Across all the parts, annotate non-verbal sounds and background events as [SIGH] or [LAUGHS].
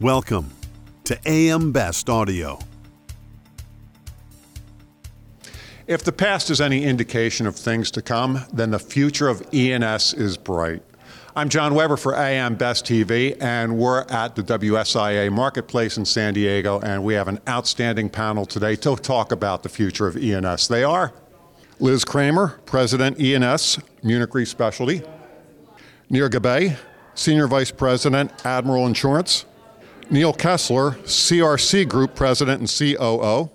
Welcome to AM Best Audio. If the past is any indication of things to come, then the future of E&S is bright. I'm John Weber for AM Best TV, and we're at the WSIA Marketplace in San Diego, and we have an outstanding panel today to talk about the future of E&S. They are Liz Kramer, President E&S, Munich Re Specialty, Nir Gabay, Senior Vice President, Admiral Insurance, Neil Kessler, CRC Group President and COO,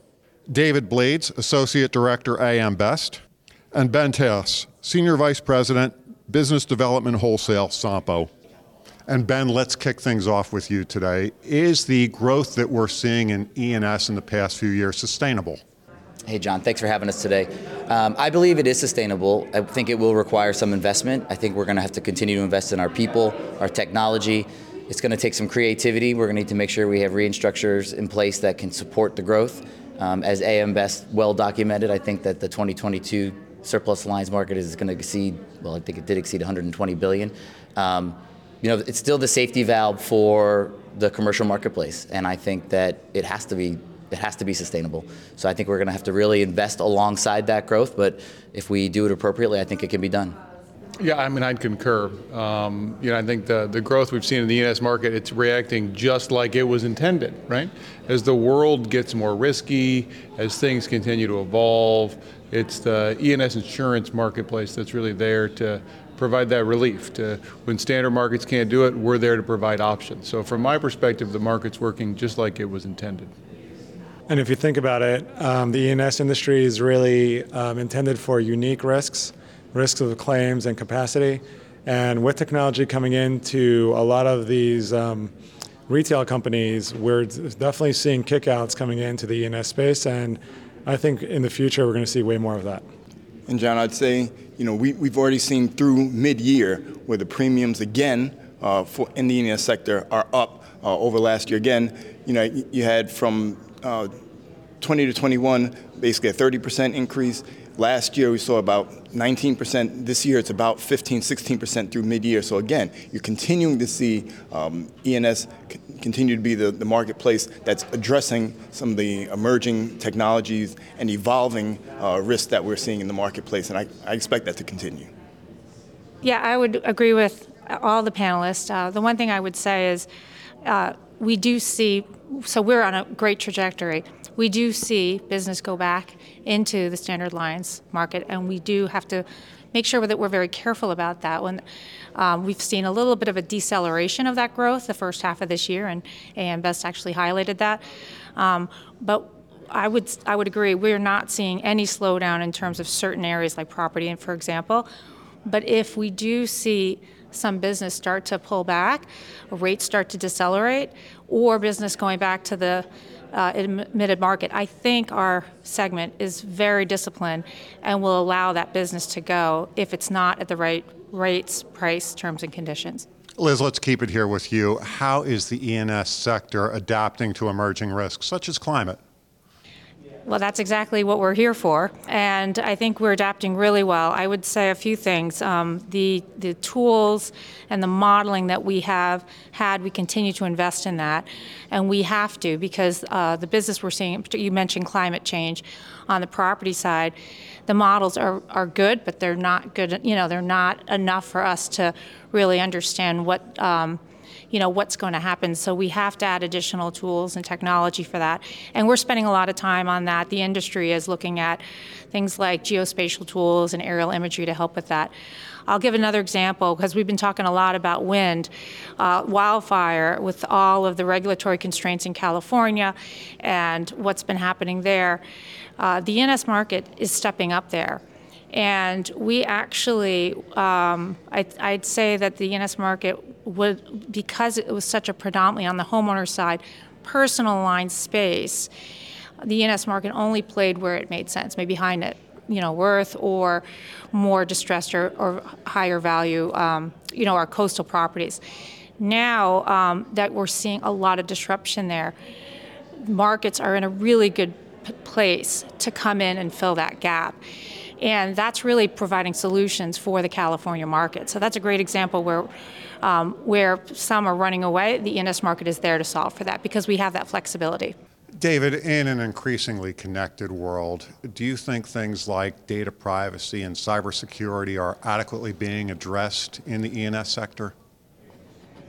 David Blades, Associate Director, AM Best, and Ben Teos, Senior Vice President, Business Development Wholesale, Sompo. And Ben, let's kick things off with you today. Is the growth that we're seeing in E&S in the past few years sustainable? Hey, John, thanks for having us today. Um, I believe it is sustainable. I think it will require some investment. I think we're going to have to continue to invest in our people, our technology. It's going to take some creativity. We're going to need to make sure we have reinsurance structures in place that can support the growth. Um, as AM Best well documented, I think that the 2022 surplus lines market is going to exceed, well, I think it did exceed 120 billion. Um, you know, it's still the safety valve for the commercial marketplace, and I think that it has to be it has to be sustainable. So I think we're going to have to really invest alongside that growth. But if we do it appropriately, I think it can be done. Yeah, I mean, I'd concur. Um, you know, I think the, the growth we've seen in the E&S market, it's reacting just like it was intended, right? As the world gets more risky, as things continue to evolve, it's the E&S insurance marketplace that's really there to provide that relief. To when standard markets can't do it, we're there to provide options. So from my perspective, the market's working just like it was intended. And if you think about it, um, the E&S industry is really um, intended for unique risks, risks of claims and capacity. And with technology coming into a lot of these um, retail companies, we're definitely seeing kickouts coming into the E&S space. And I think in the future, we're going to see way more of that. And John, I'd say, you know, we, we've already seen through mid-year where the premiums again uh, for in the E&S sector are up uh, over last year. Again, you know, you had from uh, 20 to 21, basically a 30% increase. Last year we saw about 19%. This year it's about 15, 16% through mid-year. So again, you're continuing to see um, E&S c- continue to be the, the marketplace that's addressing some of the emerging technologies and evolving uh, risks that we're seeing in the marketplace. And I, I expect that to continue. Yeah, I would agree with all the panelists. Uh, the one thing I would say is uh, we do see, so we're on a great trajectory. We do see business go back into the standard lines market, and we do have to make sure that we're very careful about that. When um, we've seen a little bit of a deceleration of that growth the first half of this year, and AM Best actually highlighted that. Um, but I would I would agree. We're not seeing any slowdown in terms of certain areas like property, and for example. But if we do see some business start to pull back, rates start to decelerate, or business going back to the uh, admitted market, I think our segment is very disciplined and will allow that business to go if it's not at the right rates, price, terms, and conditions. Liz, let's keep it here with you. How is the E&S sector adapting to emerging risks such as climate? Well, that's exactly what we're here for, and I think we're adapting really well. I would say a few things. Um, the the tools and the modeling that we have had, we continue to invest in that, and we have to because uh, the business we're seeing. You mentioned climate change on the property side. The models are, are good, but they're not good. You know, they're not enough for us to really understand what. Um, you know what's going to happen. So we have to add additional tools and technology for that, and we're spending a lot of time on that. The industry is looking at things like geospatial tools and aerial imagery to help with that. I'll give another example because we've been talking a lot about wind, uh, wildfire, with all of the regulatory constraints in California and what's been happening there. Uh, the E&S market is stepping up there. And we actually, um, I, I'd say that the E&S market would, because it was such a predominantly on the homeowner side, personal line space, the E&S market only played where it made sense, maybe high net, you know, worth or more distressed or, or higher value, um, you know, our coastal properties. Now um, that we're seeing a lot of disruption there, markets are in a really good p- place to come in and fill that gap. And that's really providing solutions for the California market. So that's a great example where, um, where some are running away. The E&S market is there to solve for that because we have that flexibility. David, in an increasingly connected world, do you think things like data privacy and cybersecurity are adequately being addressed in the E&S sector?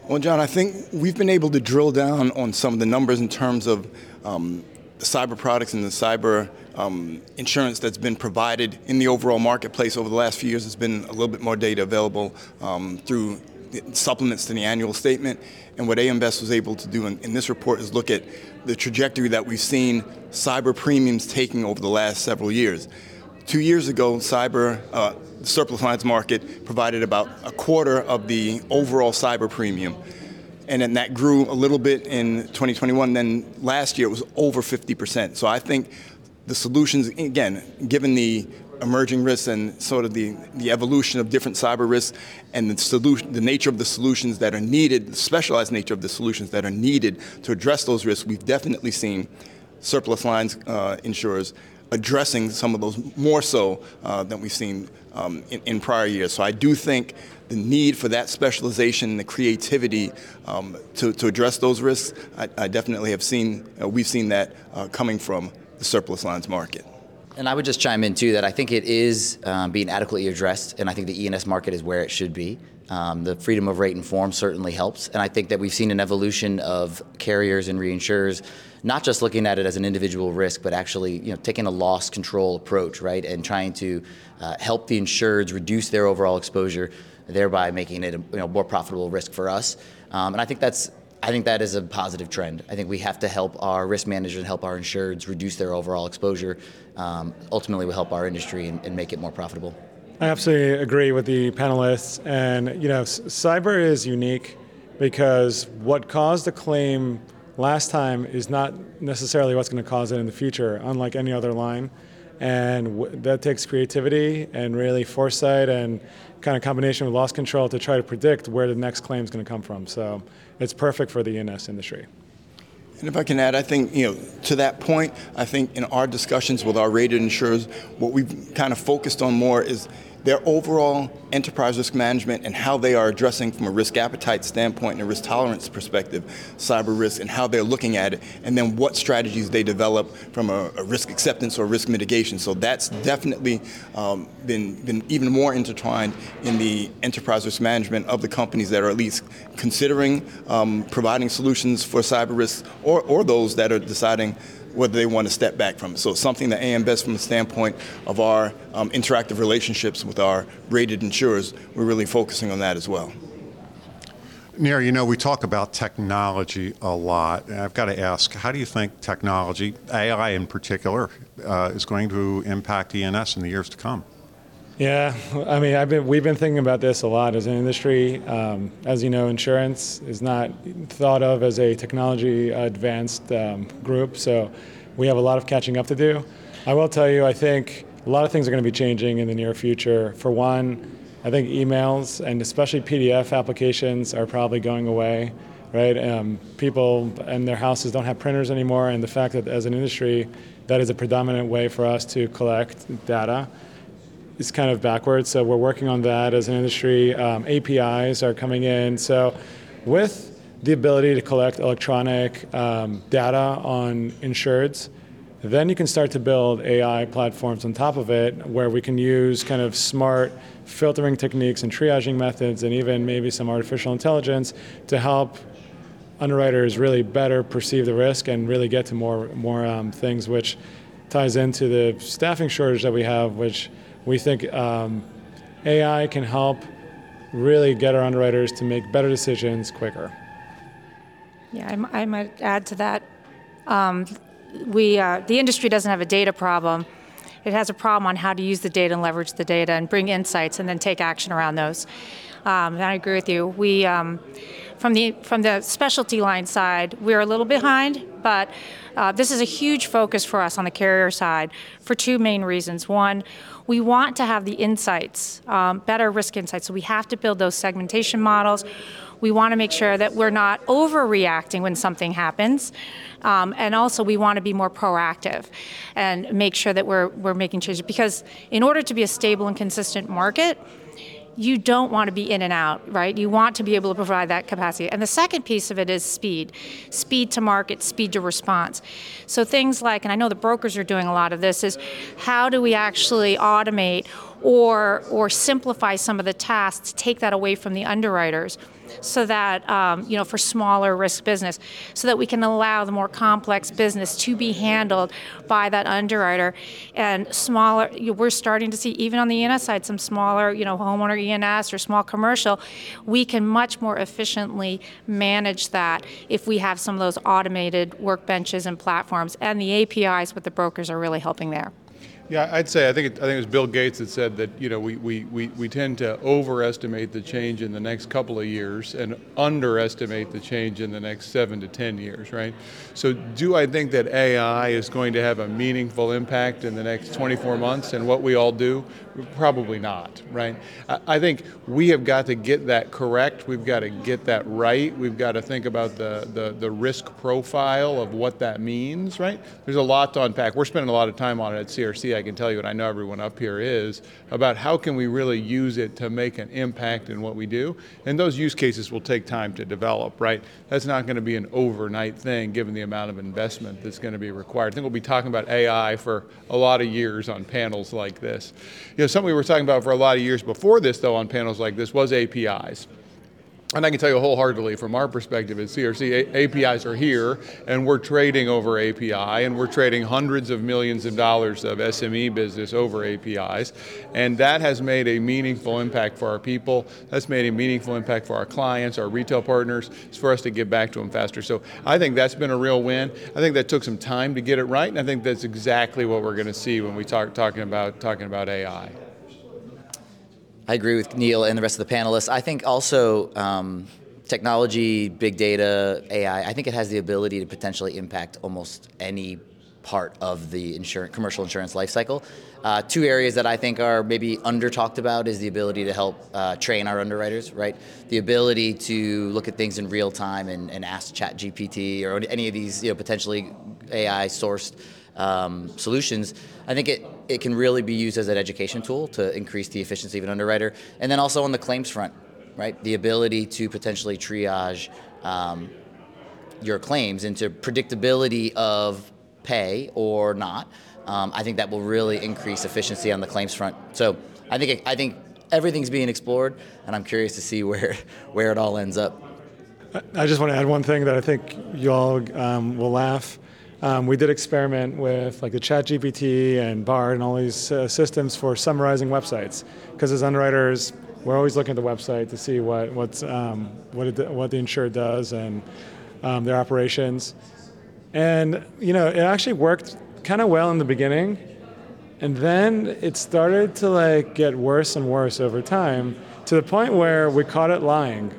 Well, John, I think we've been able to drill down on some of the numbers in terms of um, the cyber products and the cyber um, insurance that's been provided in the overall marketplace over the last few years. There's been a little bit more data available um, through supplements to the annual statement. And what AM Best was able to do in, in, this report is look at the trajectory that we've seen cyber premiums taking over the last several years. Two years ago, cyber uh, surplus lines market provided about a quarter of the overall cyber premium. And then that grew a little bit in 2021. Then last year it was over 50%. So I think the solutions, again, given the emerging risks and sort of the, the evolution of different cyber risks and the solution, the nature of the solutions that are needed, the specialized nature of the solutions that are needed to address those risks, we've definitely seen surplus lines uh, insurers addressing some of those more so uh, than we've seen um, in, in, prior years. So I do think the need for that specialization and the creativity um, to, to address those risks, I, I definitely have seen, uh, we've seen that uh, coming from the surplus lines market. And I would just chime in too that I think it is um, being adequately addressed, and I think the E&S market is where it should be. Um, the freedom of rate and form certainly helps, and I think that we've seen an evolution of carriers and reinsurers, not just looking at it as an individual risk, but actually, you know, taking a loss control approach, right, and trying to uh, help the insureds reduce their overall exposure, thereby making it a you know, more profitable risk for us. Um, and I think that's I think that is a positive trend. I think we have to help our risk managers and help our insureds reduce their overall exposure. Um, ultimately, will help our industry and, and, make it more profitable. I absolutely agree with the panelists. And, you know, cyber is unique because what caused the claim last time is not necessarily what's going to cause it in the future, unlike any other line. And that takes creativity and really foresight and kind of combination with loss control to try to predict where the next claim is going to come from. So it's perfect for the E&S industry. And if I can add, I think, you know, to that point, I think in our discussions with our rated insurers, what we've kind of focused on more is their overall enterprise risk management and how they are addressing from a risk appetite standpoint and a risk tolerance perspective cyber risk and how they're looking at it and then what strategies they develop from a, a risk acceptance or risk mitigation. So that's definitely um, been, been even more intertwined in the enterprise risk management of the companies that are at least considering um, providing solutions for cyber risks or, or those that are deciding whether they want to step back from it. So something that AM Best from the standpoint of our um, interactive relationships with our rated insurers, we're really focusing on that as well. Nir, you know, we talk about technology a lot. And I've got to ask, how do you think technology, AI in particular, uh, is going to impact E&S in the years to come? Yeah, I mean, I've been, we've been thinking about this a lot as an industry. Um, as you know, insurance is not thought of as a technology advanced um, group, so we have a lot of catching up to do. I will tell you, I think a lot of things are going to be changing in the near future. For one, I think emails and especially PDF applications are probably going away, right? Um, people in their houses don't have printers anymore, and the fact that as an industry, that is a predominant way for us to collect data is kind of backwards. So we're working on that as an industry. Um, APIs are coming in. So with the ability to collect electronic um, data on insureds, then you can start to build AI platforms on top of it where we can use kind of smart filtering techniques and triaging methods and even maybe some artificial intelligence to help underwriters really better perceive the risk and really get to more, more um, things, which ties into the staffing shortage that we have, which we think um, AI can help really get our underwriters to make better decisions quicker. Yeah, I, I might add to that. Um, we, uh, the industry doesn't have a data problem. It has a problem on how to use the data and leverage the data and bring insights and then take action around those. Um, I agree with you. We, um, from the from the specialty line side, we're a little behind, but uh, this is a huge focus for us on the carrier side for two main reasons. One, we want to have the insights, um, better risk insights. So we have to build those segmentation models. We want to make sure that we're not overreacting when something happens. Um, and also, we want to be more proactive and make sure that we're, we're making changes. Because in order to be a stable and consistent market, you don't want to be in and out, right? You want to be able to provide that capacity. And the second piece of it is speed speed to market, speed to response. So things like, and I know the brokers are doing a lot of this, is how do we actually automate or, or simplify some of the tasks, take that away from the underwriters? so that um, you know for smaller risk business so that we can allow the more complex business to be handled by that underwriter and smaller you know, we're starting to see even on the E&S side some smaller you know homeowner E&S or small commercial we can much more efficiently manage that if we have some of those automated workbenches and platforms and the APIs with the brokers are really helping there. Yeah, I'd say I think it, I think it was Bill Gates that said that you know we, we, we, we tend to overestimate the change in the next couple of years and underestimate the change in the next seven to ten years, right? So do I think that AI is going to have a meaningful impact in the next 24 months and what we all do? Probably not, right? I, I think we have got to get that correct. We've got to get that right. We've got to think about the, the, the risk profile of what that means, right? There's a lot to unpack. We're spending a lot of time on it at CRC. I can tell you, and I know everyone up here is, about how can we really use it to make an impact in what we do. And those use cases will take time to develop, right? That's not going to be an overnight thing given the amount of investment that's going to be required. I think we'll be talking about AI for a lot of years on panels like this. You know, something we were talking about for a lot of years before this, though, on panels like this was APIs. And I can tell you wholeheartedly from our perspective at CRC, APIs are here, and we're trading over API, and we're trading hundreds of millions of dollars of SME business over APIs. And that has made a meaningful impact for our people. That's made a meaningful impact for our clients, our retail partners. It's for us to get back to them faster. So I think that's been a real win. I think that took some time to get it right, and I think that's exactly what we're going to see when we talk talking about talking about AI. I agree with Neil and the rest of the panelists. I think also um, technology, big data, AI, I think it has the ability to potentially impact almost any part of the insurance, commercial insurance lifecycle. Uh, two areas that I think are maybe under talked about is the ability to help uh, train our underwriters, right? The ability to look at things in real time and, and ask ChatGPT or any of these you know, potentially AI sourced um, solutions. I think it, it can really be used as an education tool to increase the efficiency of an underwriter. And then also on the claims front, right? The ability to potentially triage um, your claims into predictability of pay or not. Um, I think that will really increase efficiency on the claims front. So I think I think everything's being explored, and I'm curious to see [LAUGHS] where where it all ends up. I just want to add one thing that I think you all um, will laugh. Um, we did experiment with like the ChatGPT and Bard and all these uh, systems for summarizing websites. Because as underwriters, we're always looking at the website to see what what's um, what it, what the insurer does and um, their operations. And you know, it actually worked kind of well in the beginning, and then it started to like get worse and worse over time to the point where we caught it lying.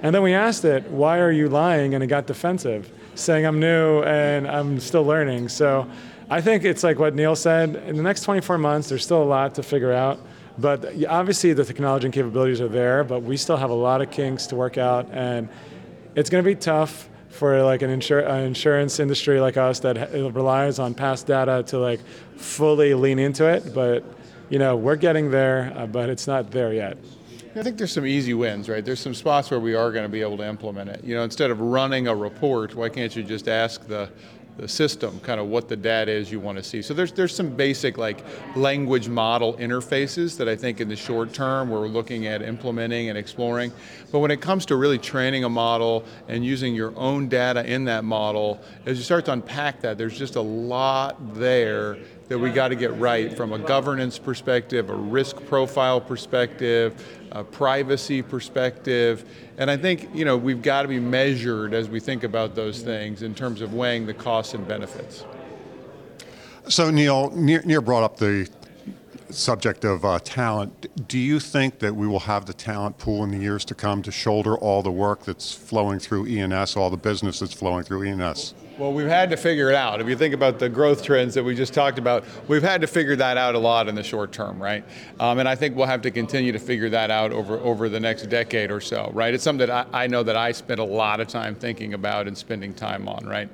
And then we asked it, "Why are you lying?" And it got defensive saying I'm new and I'm still learning. So I think it's like what Neil said. In the next 24 months, there's still a lot to figure out. But obviously, the technology and capabilities are there, but we still have a lot of kinks to work out, and it's going to be tough for like an, insur- an insurance industry like us that relies on past data to like fully lean into it. But you know, we're getting there, uh, but it's not there yet. I think there's some easy wins, right? There's some spots where we are going to be able to implement it. You know, instead of running a report, why can't you just ask the the system, kind of what the data is you want to see. So there's there's some basic like language model interfaces that I think in the short term we're looking at implementing and exploring. But when it comes to really training a model and using your own data in that model, as you start to unpack that, there's just a lot there that we got to get right from a governance perspective, a risk profile perspective, a privacy perspective. And I think you know we've got to be measured as we think about those things in terms of weighing the costs and benefits. So Neil, Neil brought up the subject of uh, talent. Do you think that we will have the talent pool in the years to come to shoulder all the work that's flowing through E&S, all the business that's flowing through E&S? Well, we've had to figure it out. If you think about the growth trends that we just talked about, we've had to figure that out a lot in the short term, right? Um, and I think we'll have to continue to figure that out over, over the next decade or so, right? It's something that I, I know that I spent a lot of time thinking about and spending time on, right?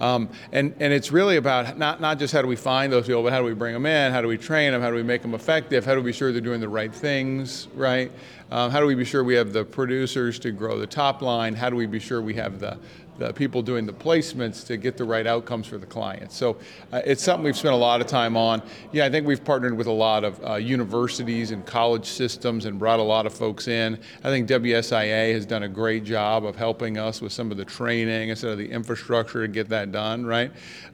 Um, and, and it's really about not, not just how do we find those people, but how do we bring them in, how do we train them, how do we make them effective, how do we be sure they're doing the right things, right? Um, how do we be sure we have the producers to grow the top line? How do we be sure we have the, the people doing the placements to get the right outcomes for the clients. So uh, it's something we've spent a lot of time on. Yeah, I think we've partnered with a lot of uh, universities and college systems and brought a lot of folks in. I think WSIA has done a great job of helping us with some of the training instead of the infrastructure to get that done, right?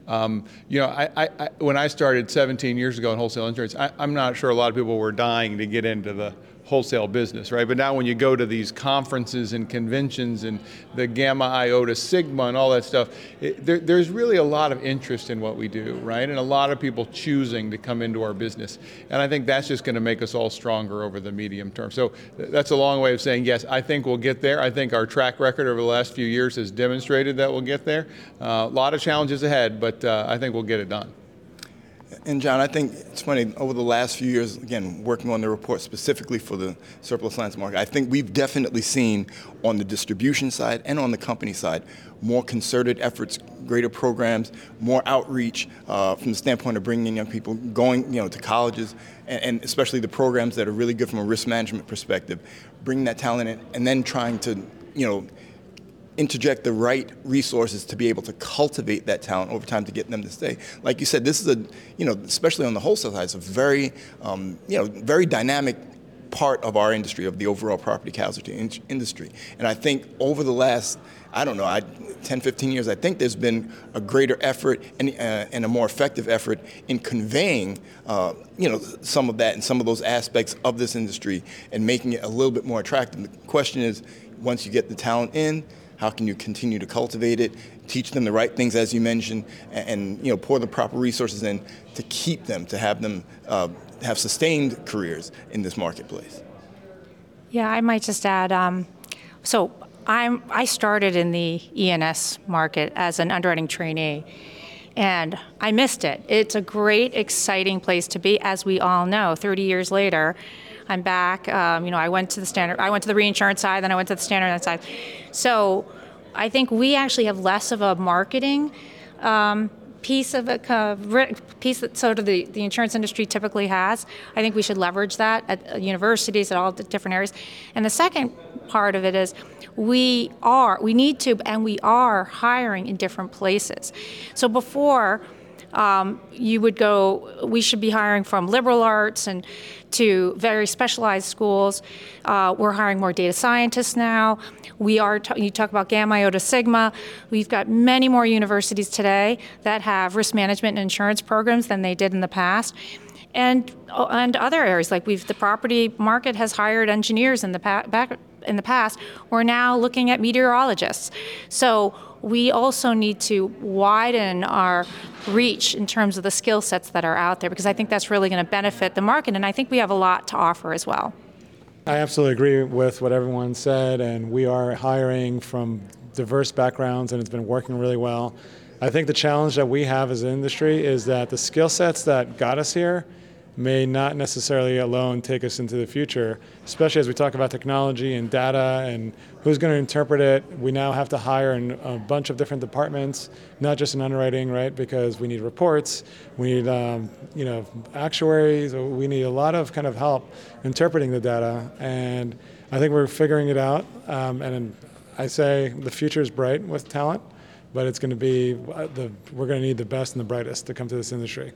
Um, you know, I, I, I, when I started 17 years ago in wholesale insurance, I'm not sure a lot of people were dying to get into the wholesale business, right? But now when you go to these conferences and conventions and the Gamma Iota Sigma and all that stuff, it, there, there's really a lot of interest in what we do, right? And a lot of people choosing to come into our business. And I think that's just going to make us all stronger over the medium term. So that's a long way of saying, yes, I think we'll get there. I think our track record over the last few years has demonstrated that we'll get there. Uh, a lot of challenges ahead, but uh, I think we'll get it done. And John, I think it's funny, over the last few years, again, working on the report specifically for the surplus lines market, I think we've definitely seen on the distribution side and on the company side more concerted efforts, greater programs, more outreach uh, from the standpoint of bringing in young people, going you know, to colleges, and, and, especially the programs that are really good from a risk management perspective, bringing that talent in, and then trying to you know, interject the right resources to be able to cultivate that talent over time to get them to stay. Like you said, this is a, you know, especially on the wholesale side, it's a very, um, you know, very dynamic part of our industry, of the overall property casualty in- industry. And I think over the last, I don't know, I, 10, 15 years, I think there's been a greater effort and, uh, and a more effective effort in conveying, uh, you know, some of that and some of those aspects of this industry and making it a little bit more attractive. The question is, once you get the talent in, how can you continue to cultivate it, teach them the right things, as you mentioned, and, and you know, pour the proper resources in to keep them, to have them uh, have sustained careers in this marketplace? Yeah, I might just add. Um, so I'm I started in the E&S market as an underwriting trainee. And I missed it. It's a great, exciting place to be, as we all know. 30 years later, I'm back. Um, you know, I went to the standard, I went to the reinsurance side, then I went to the standard side. So I think we actually have less of a marketing um, piece of a uh, piece that sort of the, the insurance industry typically has. I think we should leverage that at universities at all the different areas. And the second part of it is we are we need to and we are hiring in different places. So before um, you would go, we should be hiring from liberal arts and to very specialized schools. Uh, we're hiring more data scientists now. We are, t- you talk about Gamma Iota Sigma. We've got many more universities today that have risk management and insurance programs than they did in the past and and other areas like we've the property market has hired engineers in the pa- back in the past. We're now looking at meteorologists. So we also need to widen our reach in terms of the skill sets that are out there because I think that's really going to benefit the market, and I think we have a lot to offer as well. I absolutely agree with what everyone said, and we are hiring from diverse backgrounds, and it's been working really well. I think the challenge that we have as an industry is that the skill sets that got us here may not necessarily alone take us into the future, especially as we talk about technology and data and who's going to interpret it. We now have to hire in a bunch of different departments, not just in underwriting, right? Because we need reports, we need um, you know actuaries, we need a lot of kind of help interpreting the data, and I think we're figuring it out. Um, and I say the future is bright with talent, but it's going to be uh, the we're going to need the best and the brightest to come to this industry.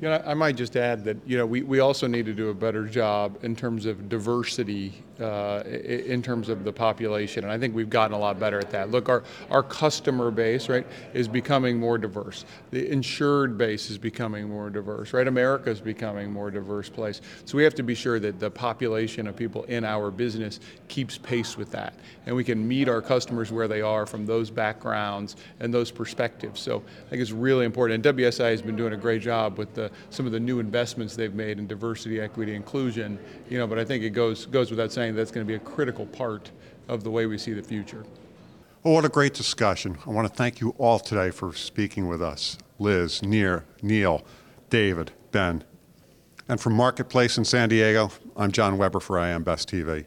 You know, I might just add that you know we, we also need to do a better job in terms of diversity uh, in terms of the population, and I think we've gotten a lot better at that. Look, our our customer base right is becoming more diverse. The insured base is becoming more diverse. Right, America is becoming more diverse place. So we have to be sure that the population of people in our business keeps pace with that, and we can meet our customers where they are from those backgrounds and those perspectives. So I think it's really important. And WSI has been doing a great job with the the, some of the new investments they've made in diversity, equity, inclusion. You know, but I think it goes goes without saying that's going to be a critical part of the way we see the future. Well, what a great discussion. I want to thank you all today for speaking with us Liz, Nir, Neil, David, Ben. And from Marketplace in San Diego, I'm John Weber for I AM Best TV.